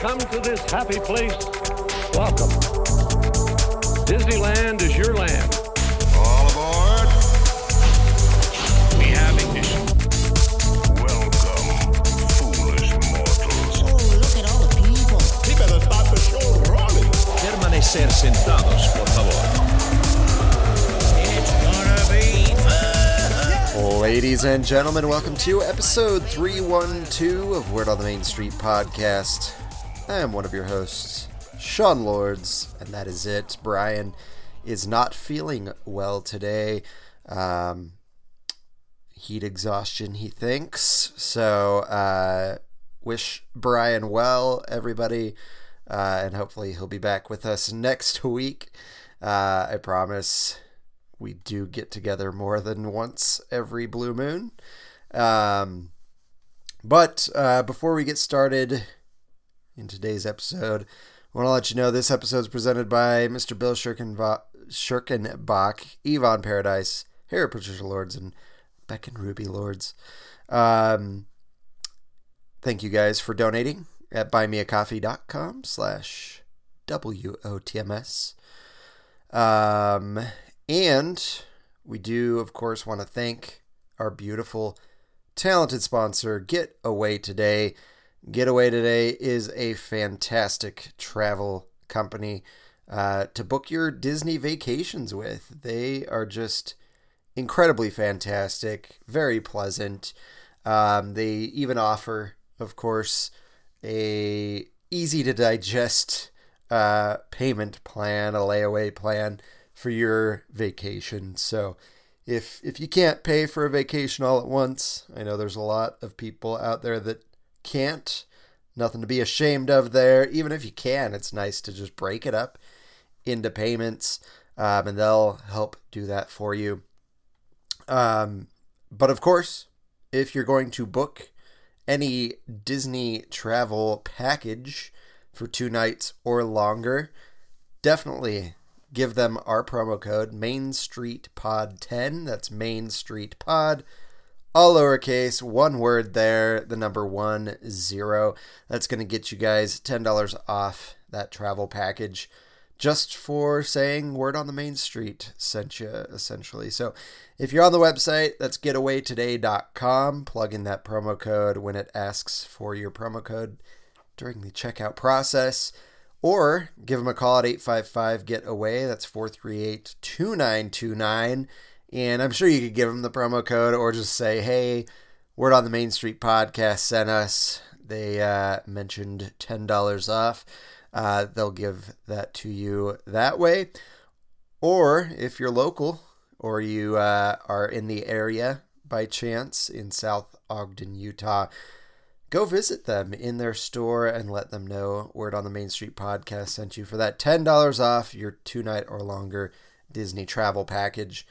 come to this happy place, welcome. Disneyland is your land. All aboard. We have ignition. Welcome, foolish mortals. Oh, look at all the people. He better start the show rolling. Permanecer sentados, por favor. It's gonna be fun. Ladies and gentlemen, welcome to episode 312 of Word on the Main Street podcast. I am one of your hosts, Sean Lords, and that is it. Bryan is not feeling well today. Um, heat exhaustion, he thinks. So, uh, wish Bryan well, everybody, uh, and hopefully he'll be back with us next week. Uh, I promise we do get together more than once every blue moon. Um, but uh, before we get started in today's episode, I want to let you know this episode is presented by Mr. Bill Shirkenbach Yvonne Paradise, Harry Patricia Lords, and Beck and Ruby Lords. Um, thank you guys for donating at buymeacoffee.com slash WOTMS. Um, and we do, of course, want to thank our beautiful, talented sponsor, Get Away Today. Get Away Today is a fantastic travel company uh, to book your Disney vacations with. They are just incredibly fantastic, very pleasant. Um, they even offer, of course, a easy to digest uh, payment plan, a layaway plan for your vacation. So if if you can't pay for a vacation all at once, I know there's a lot of people out there that can't. Nothing to be ashamed of there. Even if you can, it's nice to just break it up into payments, um, and they'll help do that for you. Um, but of course, if you're going to book any Disney travel package for two nights or longer, definitely give them our promo code Main Street Pod 10. That's Main Street Pod, all lowercase, one word there, the number one zero. That's going to get you guys ten dollars off that travel package, just for saying word on the main street sent you essentially. So if you're on the website, that's getawaytoday.com. Plug in that promo code when it asks for your promo code during the checkout process or give them a call at 855 get away that's 438 2929 and i'm sure you could give them the promo code or just say hey word on the main street podcast sent us. They uh, mentioned $10 off. Uh, they'll give that to you that way. Or if you're local or you uh, are in the area by chance in south ogden utah go visit them in their store and let them know Word on the Main Street podcast sent you for that $10 off your two night or longer Disney travel package.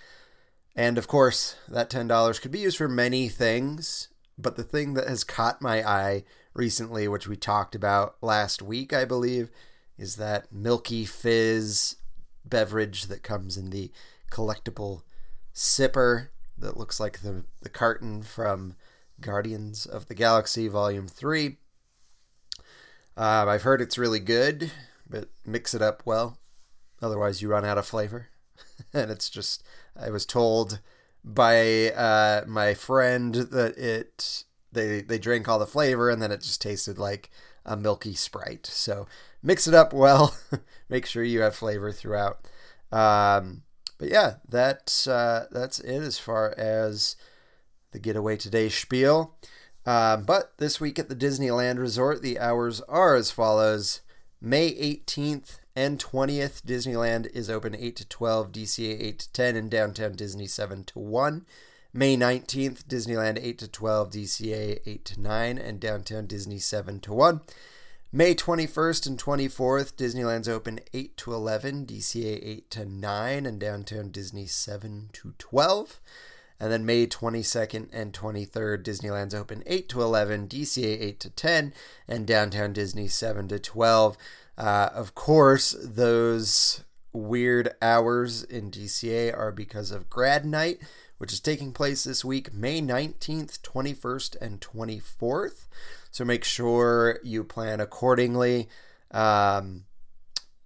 And of course, that $10 could be used for many things, but the thing that has caught my eye recently, which we talked about last week, I believe, is that Milky Fizz beverage that comes in the collectible sipper that looks like the, the carton from Guardians of the Galaxy Volume 3. Um, I've heard it's really good, but mix it up well. Otherwise, you run out of flavor. and it's just, I was told by uh, my friend that it, they, they drank all the flavor and then it just tasted like a milky sprite. So mix it up well. Make sure you have flavor throughout. Um, but yeah, that's, uh, that's it as far as the Get Away Today spiel. Uh, but this week at the Disneyland Resort, the hours are as follows May 18th and 20th, Disneyland is open 8 to 12, DCA 8 to 10, and Downtown Disney 7 to 1. May 19th, Disneyland 8 to 12, DCA 8 to 9, and Downtown Disney 7 to 1. May 21st and 24th, Disneyland's open 8 to 11, DCA 8 to 9, and Downtown Disney 7 to 12. And then May 22nd and 23rd, Disneyland's open 8 to 11, DCA 8 to 10, and Downtown Disney 7 to 12. Uh, of course, those weird hours in DCA are because of grad night, which is taking place this week, May 19th, 21st, and 24th. So make sure you plan accordingly um,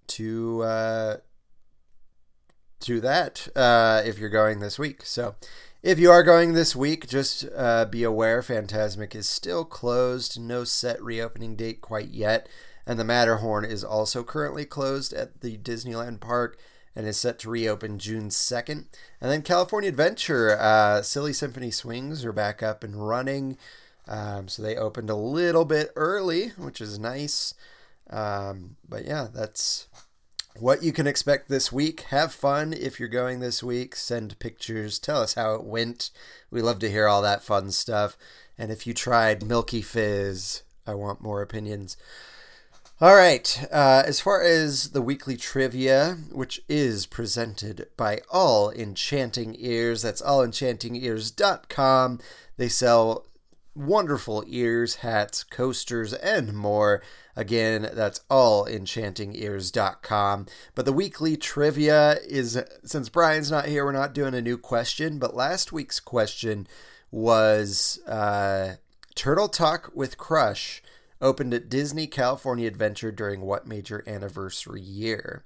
to uh, to that uh, if you're going this week. So if you are going this week, just uh, be aware Phantasmic is still closed, no set reopening date quite yet, and the Matterhorn is also currently closed at the Disneyland Park and is set to reopen June 2nd. And then California Adventure, uh, Silly Symphony Swings are back up and running. Um, so they opened a little bit early, which is nice. Um, but yeah, that's what you can expect this week. Have fun if you're going this week. Send pictures. Tell us how it went. We love to hear all that fun stuff. And if you tried Milky Fizz, I want more opinions. All right. Uh, as far as the weekly trivia, which is presented by All Enchanting Ears, that's allenchantingears.com. They sell wonderful ears, hats, coasters, and more. Again, that's all enchantingears.com. But the weekly trivia is since Bryan's not here, we're not doing a new question. But last week's question was uh, Turtle Talk with Crush opened at Disney California Adventure during what major anniversary year?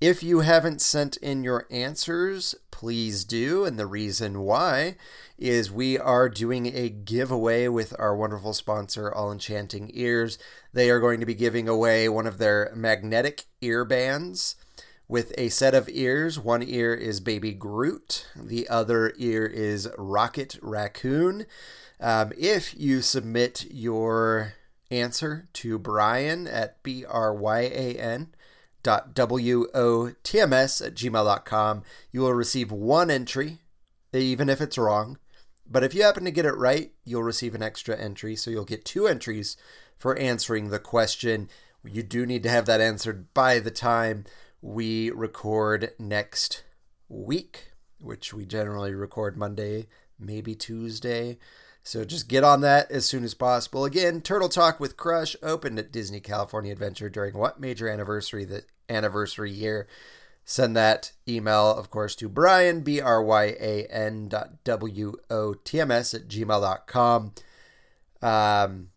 If you haven't sent in your answers, please do. And the reason why is we are doing a giveaway with our wonderful sponsor, All Enchanting Ears. They are going to be giving away one of their magnetic ear bands with a set of ears. One ear is Baby Groot, the other ear is Rocket Raccoon. Um, if you submit your answer to Bryan at B R Y A N dot wotms at gmail.com. You will receive one entry, even if it's wrong. But if you happen to get it right, you'll receive an extra entry. So you'll get two entries for answering the question. You do need to have that answered by the time we record next week, which we generally record Monday, maybe Tuesday. So just get on that as soon as possible. Again, Turtle Talk with Crush opened at Disney California Adventure during what major anniversary the anniversary year? Send that email, of course, to Bryan, B R Y A N dot W O T M S at gmail.com. Um,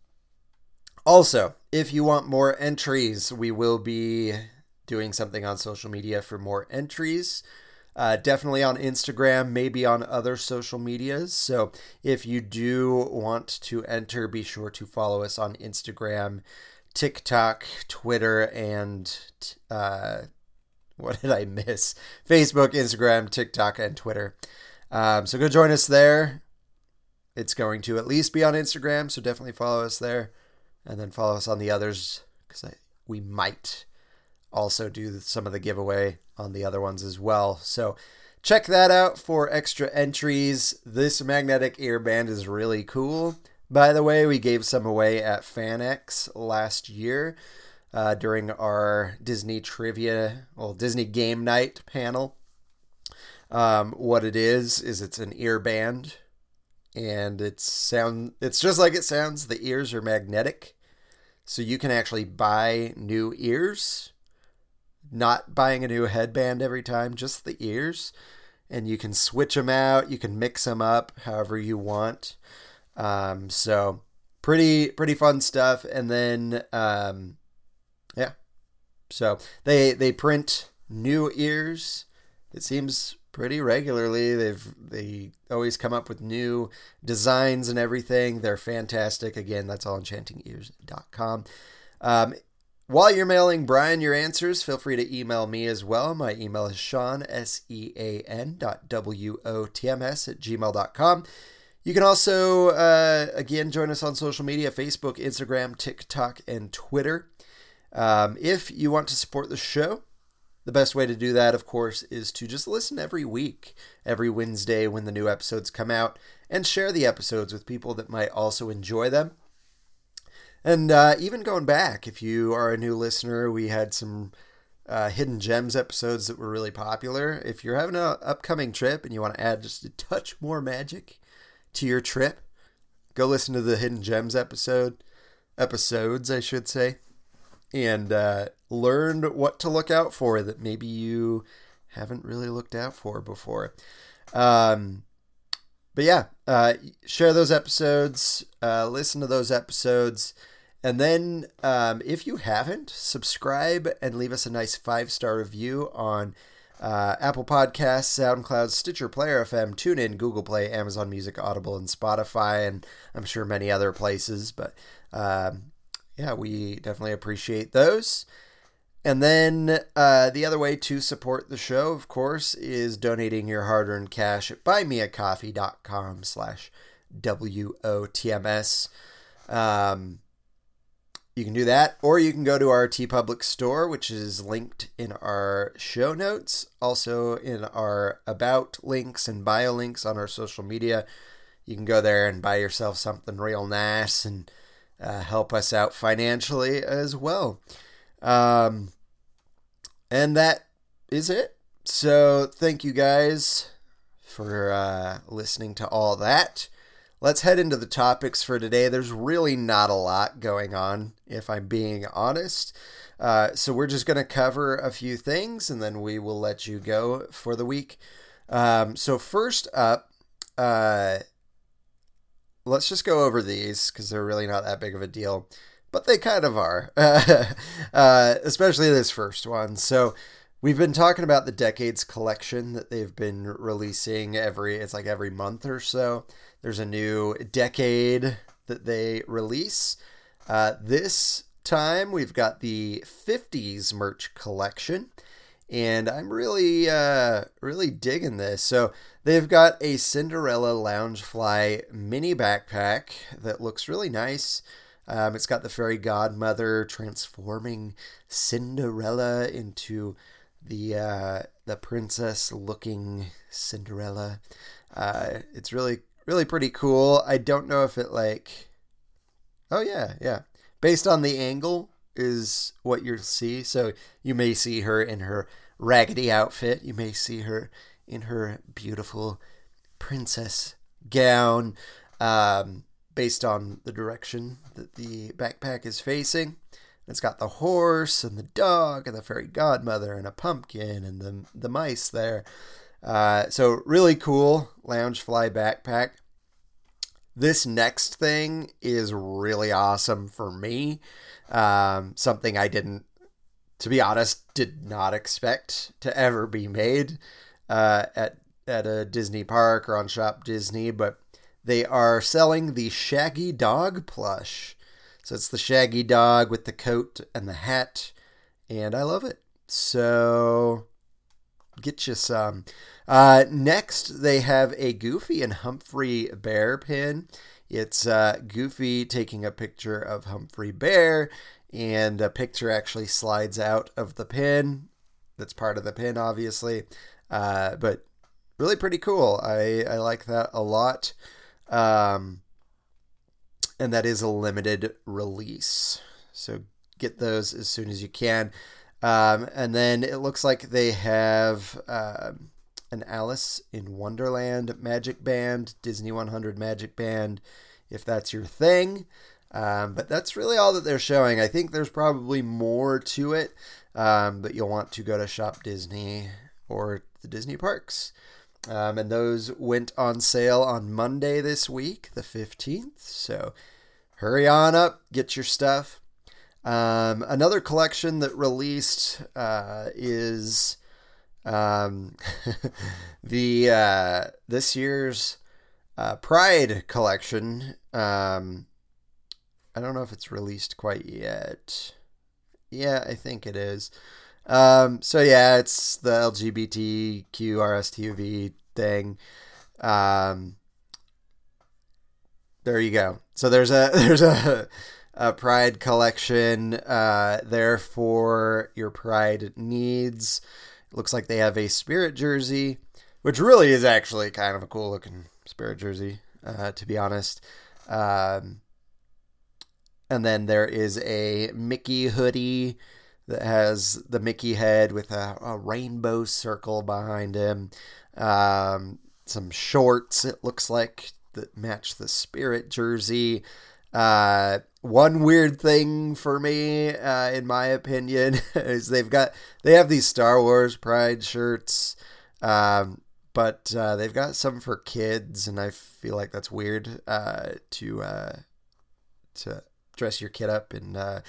also, if you want more entries, we will be doing something on social media for more entries. Uh, definitely on Instagram, maybe on other social medias. So if you do want to enter, be sure to follow us on Instagram, TikTok, Twitter, and uh, what did I miss? Facebook, Instagram, TikTok, and Twitter. Um, so go join us there. It's going to at least be on Instagram, so definitely follow us there, and then follow us on the others because we might also do some of the giveaway on the other ones as well. So check that out for extra entries. This magnetic earband is really cool. By the way, we gave some away at FanX last year uh, during our Disney trivia, well, Disney game night panel. Um, what it is is it's an earband, and it's sound. It's just like it sounds. The ears are magnetic, so you can actually buy new ears not buying a new headband every time, just the ears. And you can switch them out, you can mix them up however you want. Um, so pretty pretty fun stuff. And then um, yeah, so they they print new ears. It seems pretty regularly. They've they always come up with new designs and everything. They're fantastic. Again, that's all enchantingears.com. Um, while you're mailing Bryan your answers, feel free to email me as well. My email is Sean, S E A N dot W O T M S at gmail.com. You can also, uh, again, join us on social media Facebook, Instagram, TikTok, and Twitter. Um, if you want to support the show, the best way to do that, of course, is to just listen every week, every Wednesday when the new episodes come out, and share the episodes with people that might also enjoy them. And uh, even going back, if you are a new listener, we had some uh, hidden gems episodes that were really popular. If you're having an upcoming trip and you want to add just a touch more magic to your trip, go listen to the hidden gems episode episodes, I should say, and uh, learn what to look out for that maybe you haven't really looked out for before. Um, but yeah, uh, share those episodes, uh, listen to those episodes, and then um, if you haven't, subscribe and leave us a nice five star review on uh, Apple Podcasts, SoundCloud, Stitcher, Player FM, TuneIn, Google Play, Amazon Music, Audible, and Spotify, and I'm sure many other places. But um, yeah, we definitely appreciate those. And then uh, the other way to support the show, of course, is donating your hard-earned cash at buymeacoffee.com slash W-O-T-M-S. Um, you can do that, or you can go to our TeePublic store, which is linked in our show notes, also in our About links and bio links on our social media. You can go there and buy yourself something real nice and uh, help us out financially as well. Um, and that is it. So thank you guys for uh, listening to all that. Let's head into the topics for today. There's really not a lot going on, if I'm being honest. Uh, so we're just going to cover a few things and then we will let you go for the week. Um, so, first up, uh, let's just go over these because they're really not that big of a deal, but they kind of are, uh, especially this first one. So, we've been talking about the Decades collection that they've been releasing every, it's like every month or so. There's a new decade that they release. Uh, this time we've got the 50s merch collection and I'm really uh, really digging this. So they've got a Cinderella Loungefly mini backpack that looks really nice. Um, it's got the fairy godmother transforming Cinderella into the uh, the princess looking Cinderella. Uh, it's really really pretty cool. I don't know if it like. Oh yeah, yeah. Based on the angle is what you'll see. So you may see her in her raggedy outfit. You may see her in her beautiful princess gown. Um, based on the direction that the backpack is facing. It's got the horse and the dog and the fairy godmother and a pumpkin and the the mice there. Uh, so really cool Loungefly backpack. This next thing is really awesome for me. Um, something I didn't, to be honest, did not expect to ever be made uh, at at a Disney park or on Shop Disney, but they are selling the Shaggy Dog plush. So it's the Shaggy Dog with the coat and the hat, and I love it. So get you some. Uh, next, they have a Goofy and Humphrey Bear pin. It's uh, Goofy taking a picture of Humphrey Bear, and a picture actually slides out of the pin. That's part of the pin, obviously, uh, but really pretty cool. I, I like that a lot. Um, and that is a limited release. So get those as soon as you can. Um, and then it looks like they have um, an Alice in Wonderland Magic Band, Disney 100 Magic Band, if that's your thing. Um, but that's really all that they're showing. I think there's probably more to it, um, but you'll want to go to Shop Disney or the Disney parks. Um, and those went on sale on Monday this week, the 15th. So hurry on up, get your stuff. Um, another collection that released uh, is um, the uh, this year's uh, Pride collection. Um, I don't know if it's released quite yet. Yeah, I think it is. Um, so yeah, it's the LGBTQ RSTUV thing. Um, there you go. So there's a there's a, a Pride collection uh, there for your Pride needs. It looks like they have a Spirit jersey, which really is actually kind of a cool looking Spirit jersey, uh, to be honest. Um, and then there is a Mickey hoodie that has the Mickey head with a, a rainbow circle behind him. Um, some shorts, it looks like, that match the Spirit jersey. Uh, one weird thing for me, uh, in my opinion, is they've got they have these Star Wars Pride shirts, um, but uh, they've got some for kids, and I feel like that's weird uh, to uh, to dress your kid up in uh,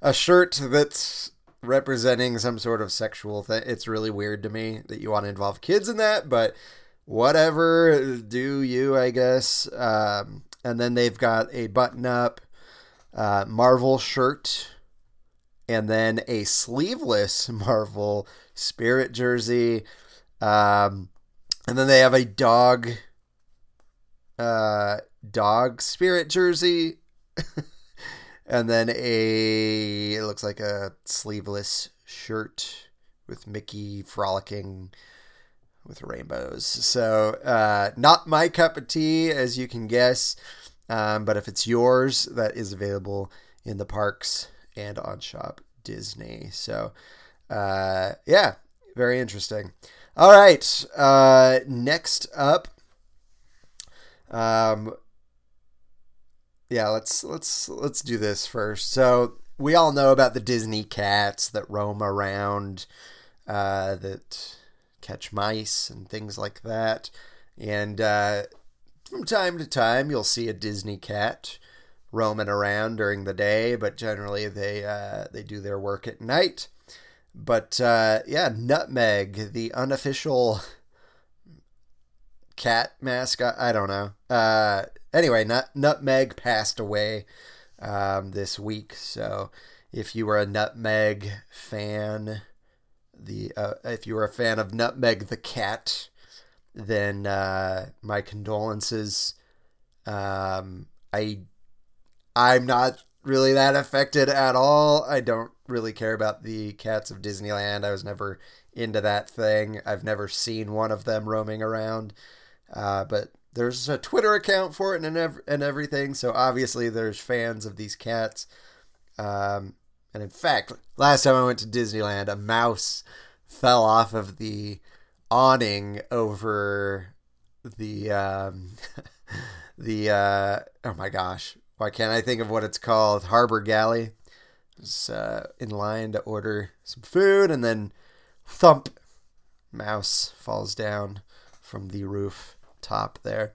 a shirt that's representing some sort of sexual thing. It's really weird to me that you want to involve kids in that, but whatever, do you, I guess. Um, and then they've got a button up uh, Marvel shirt and then a sleeveless Marvel Spirit jersey. Um, and then they have a dog uh, dog Spirit jersey. and then a it looks like a sleeveless shirt with Mickey frolicking with rainbows. So uh, not my cup of tea, as you can guess. Um, but if it's yours, that is available in the parks and on Shop Disney. So uh, yeah, very interesting. All right, uh, next up. Um, yeah, let's let's let's do this first. So we all know about the Disney cats that roam around, uh, that catch mice and things like that. And uh, from time to time, you'll see a Disney cat roaming around during the day, but generally they uh, they do their work at night. But uh, yeah, Nutmeg, the unofficial cat mascot. I don't know. Uh, anyway, Nut- Nutmeg passed away um, this week. So if you were a Nutmeg fan, the uh, if you were a fan of Nutmeg the cat, then uh, my condolences. Um, I I'm not really that affected at all. I don't really care about the cats of Disneyland. I was never into that thing. I've never seen one of them roaming around. Uh, but there's a Twitter account for it and and everything. So obviously there's fans of these cats. Um, and in fact, last time I went to Disneyland, a mouse fell off of the awning over the um, the uh, oh my gosh, why can't I think of what it's called? Harbor Galley. Was uh, in line to order some food, and then thump, mouse falls down from the roof top there.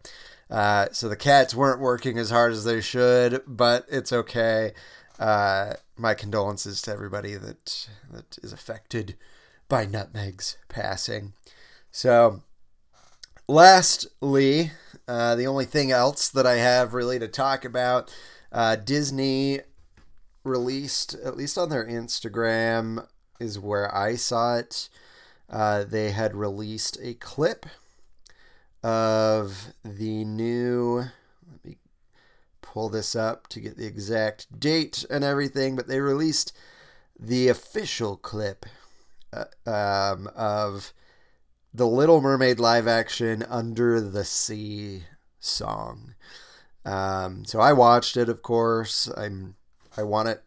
Uh, so the cats weren't working as hard as they should, but it's okay. Uh, my condolences to everybody that that is affected by Nutmeg's passing. So, lastly, uh, the only thing else that I have really to talk about, uh, Disney released, at least on their Instagram, is where I saw it. Uh, they had released a clip of the new. Let me pull this up to get the exact date and everything, but they released the official clip uh, um, of the Little Mermaid live action Under the Sea song. Um, so I watched it, of course. I'm I want it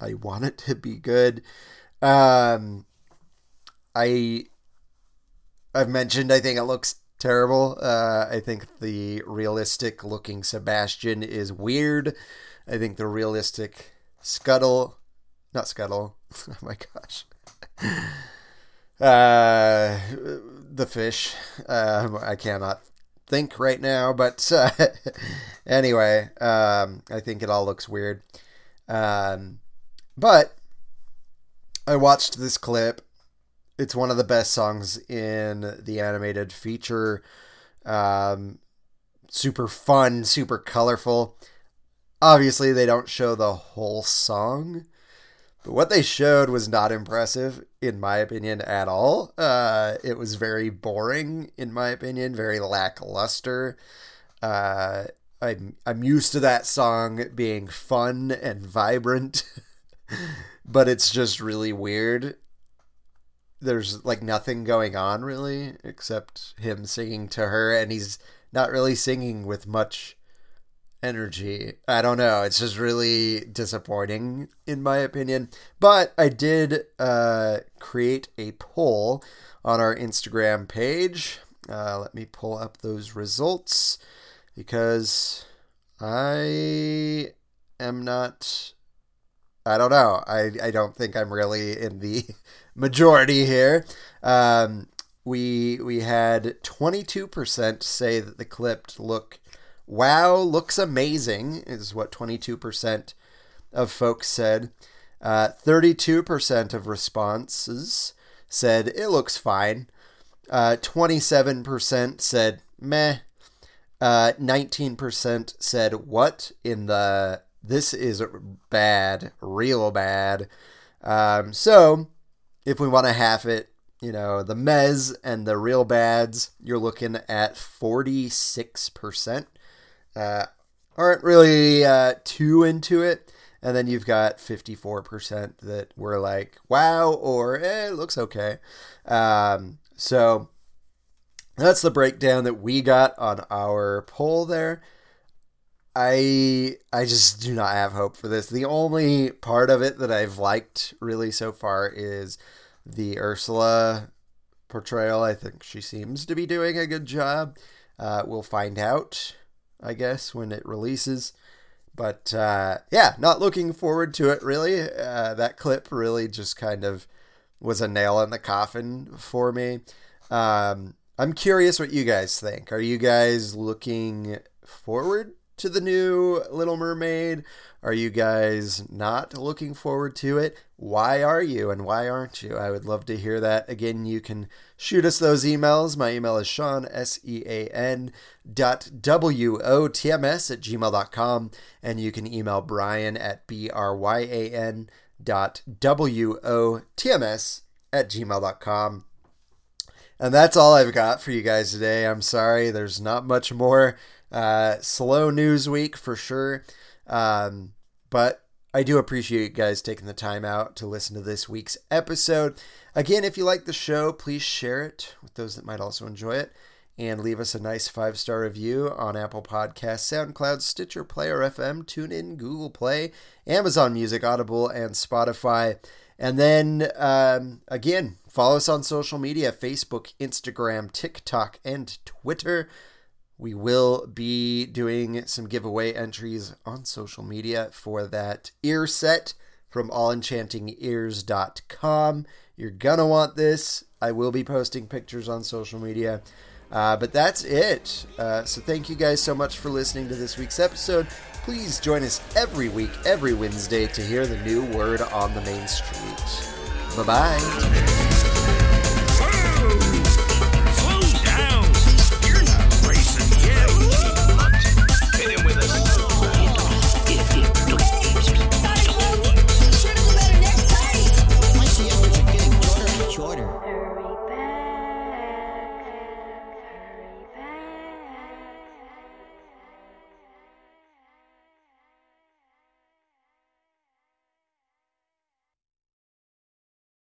I want it to be good. Um, I I've mentioned I think it looks terrible. Uh, I think the realistic looking Sebastian is weird. I think the realistic Scuttle, not Scuttle. Oh my gosh. Uh, the fish. Uh, I cannot think right now, but uh, anyway, um, I think it all looks weird. Um, but I watched this clip. It's one of the best songs in the animated feature. Um, super fun, super colorful. Obviously, they don't show the whole song, but what they showed was not impressive, in my opinion, at all. Uh, it was very boring, in my opinion, very lackluster. Uh, I'm I'm used to that song being fun and vibrant, but it's just really weird. There's like nothing going on really except him singing to her, and he's not really singing with much energy. I don't know. It's just really disappointing in my opinion. But I did uh, create a poll on our Instagram page. Uh, let me pull up those results because I am not. I don't know. I, I don't think I'm really in the majority here. Um, we we had 22% say that the clipped look wow looks amazing is what 22% of folks said. Uh, 32% of responses said it looks fine. Uh, 27% said meh. Uh, 19% said what in the this is bad, real bad. Um, so if we want to half it, you know, the mez and the real bads, you're looking at 46%. Uh, aren't really uh, too into it. And then you've got 54% that were like, wow, or eh, it looks okay. Um, so that's the breakdown that we got on our poll there. I I just do not have hope for this. The only part of it that I've liked really so far is the Ursula portrayal. I think she seems to be doing a good job. Uh, we'll find out, I guess, when it releases. But uh, yeah, not looking forward to it really. Uh, that clip really just kind of was a nail in the coffin for me. Um, I'm curious what you guys think. Are you guys looking forward to the new Little Mermaid? Are you guys not looking forward to it? Why are you and why aren't you? I would love to hear that. Again, you can shoot us those emails. My email is Sean, S E A N dot W O T M S at gmail.com. And you can email Bryan at B R Y A N dot W O T M S at gmail.com. And that's all I've got for you guys today. I'm sorry, there's not much more. Uh, slow news week for sure. Um, but I do appreciate you guys taking the time out to listen to this week's episode. Again, if you like the show, please share it with those that might also enjoy it. And leave us a nice five star review on Apple Podcasts, SoundCloud, Stitcher, Player FM, TuneIn, Google Play, Amazon Music, Audible, and Spotify. And then um, again, follow us on social media Facebook, Instagram, TikTok, and Twitter. We will be doing some giveaway entries on social media for that ear set from allenchantingears.com. You're going to want this. I will be posting pictures on social media. Uh, but that's it. Uh, so thank you guys so much for listening to this week's episode. Please join us every week, every Wednesday, to hear the new word on the main street. Bye bye.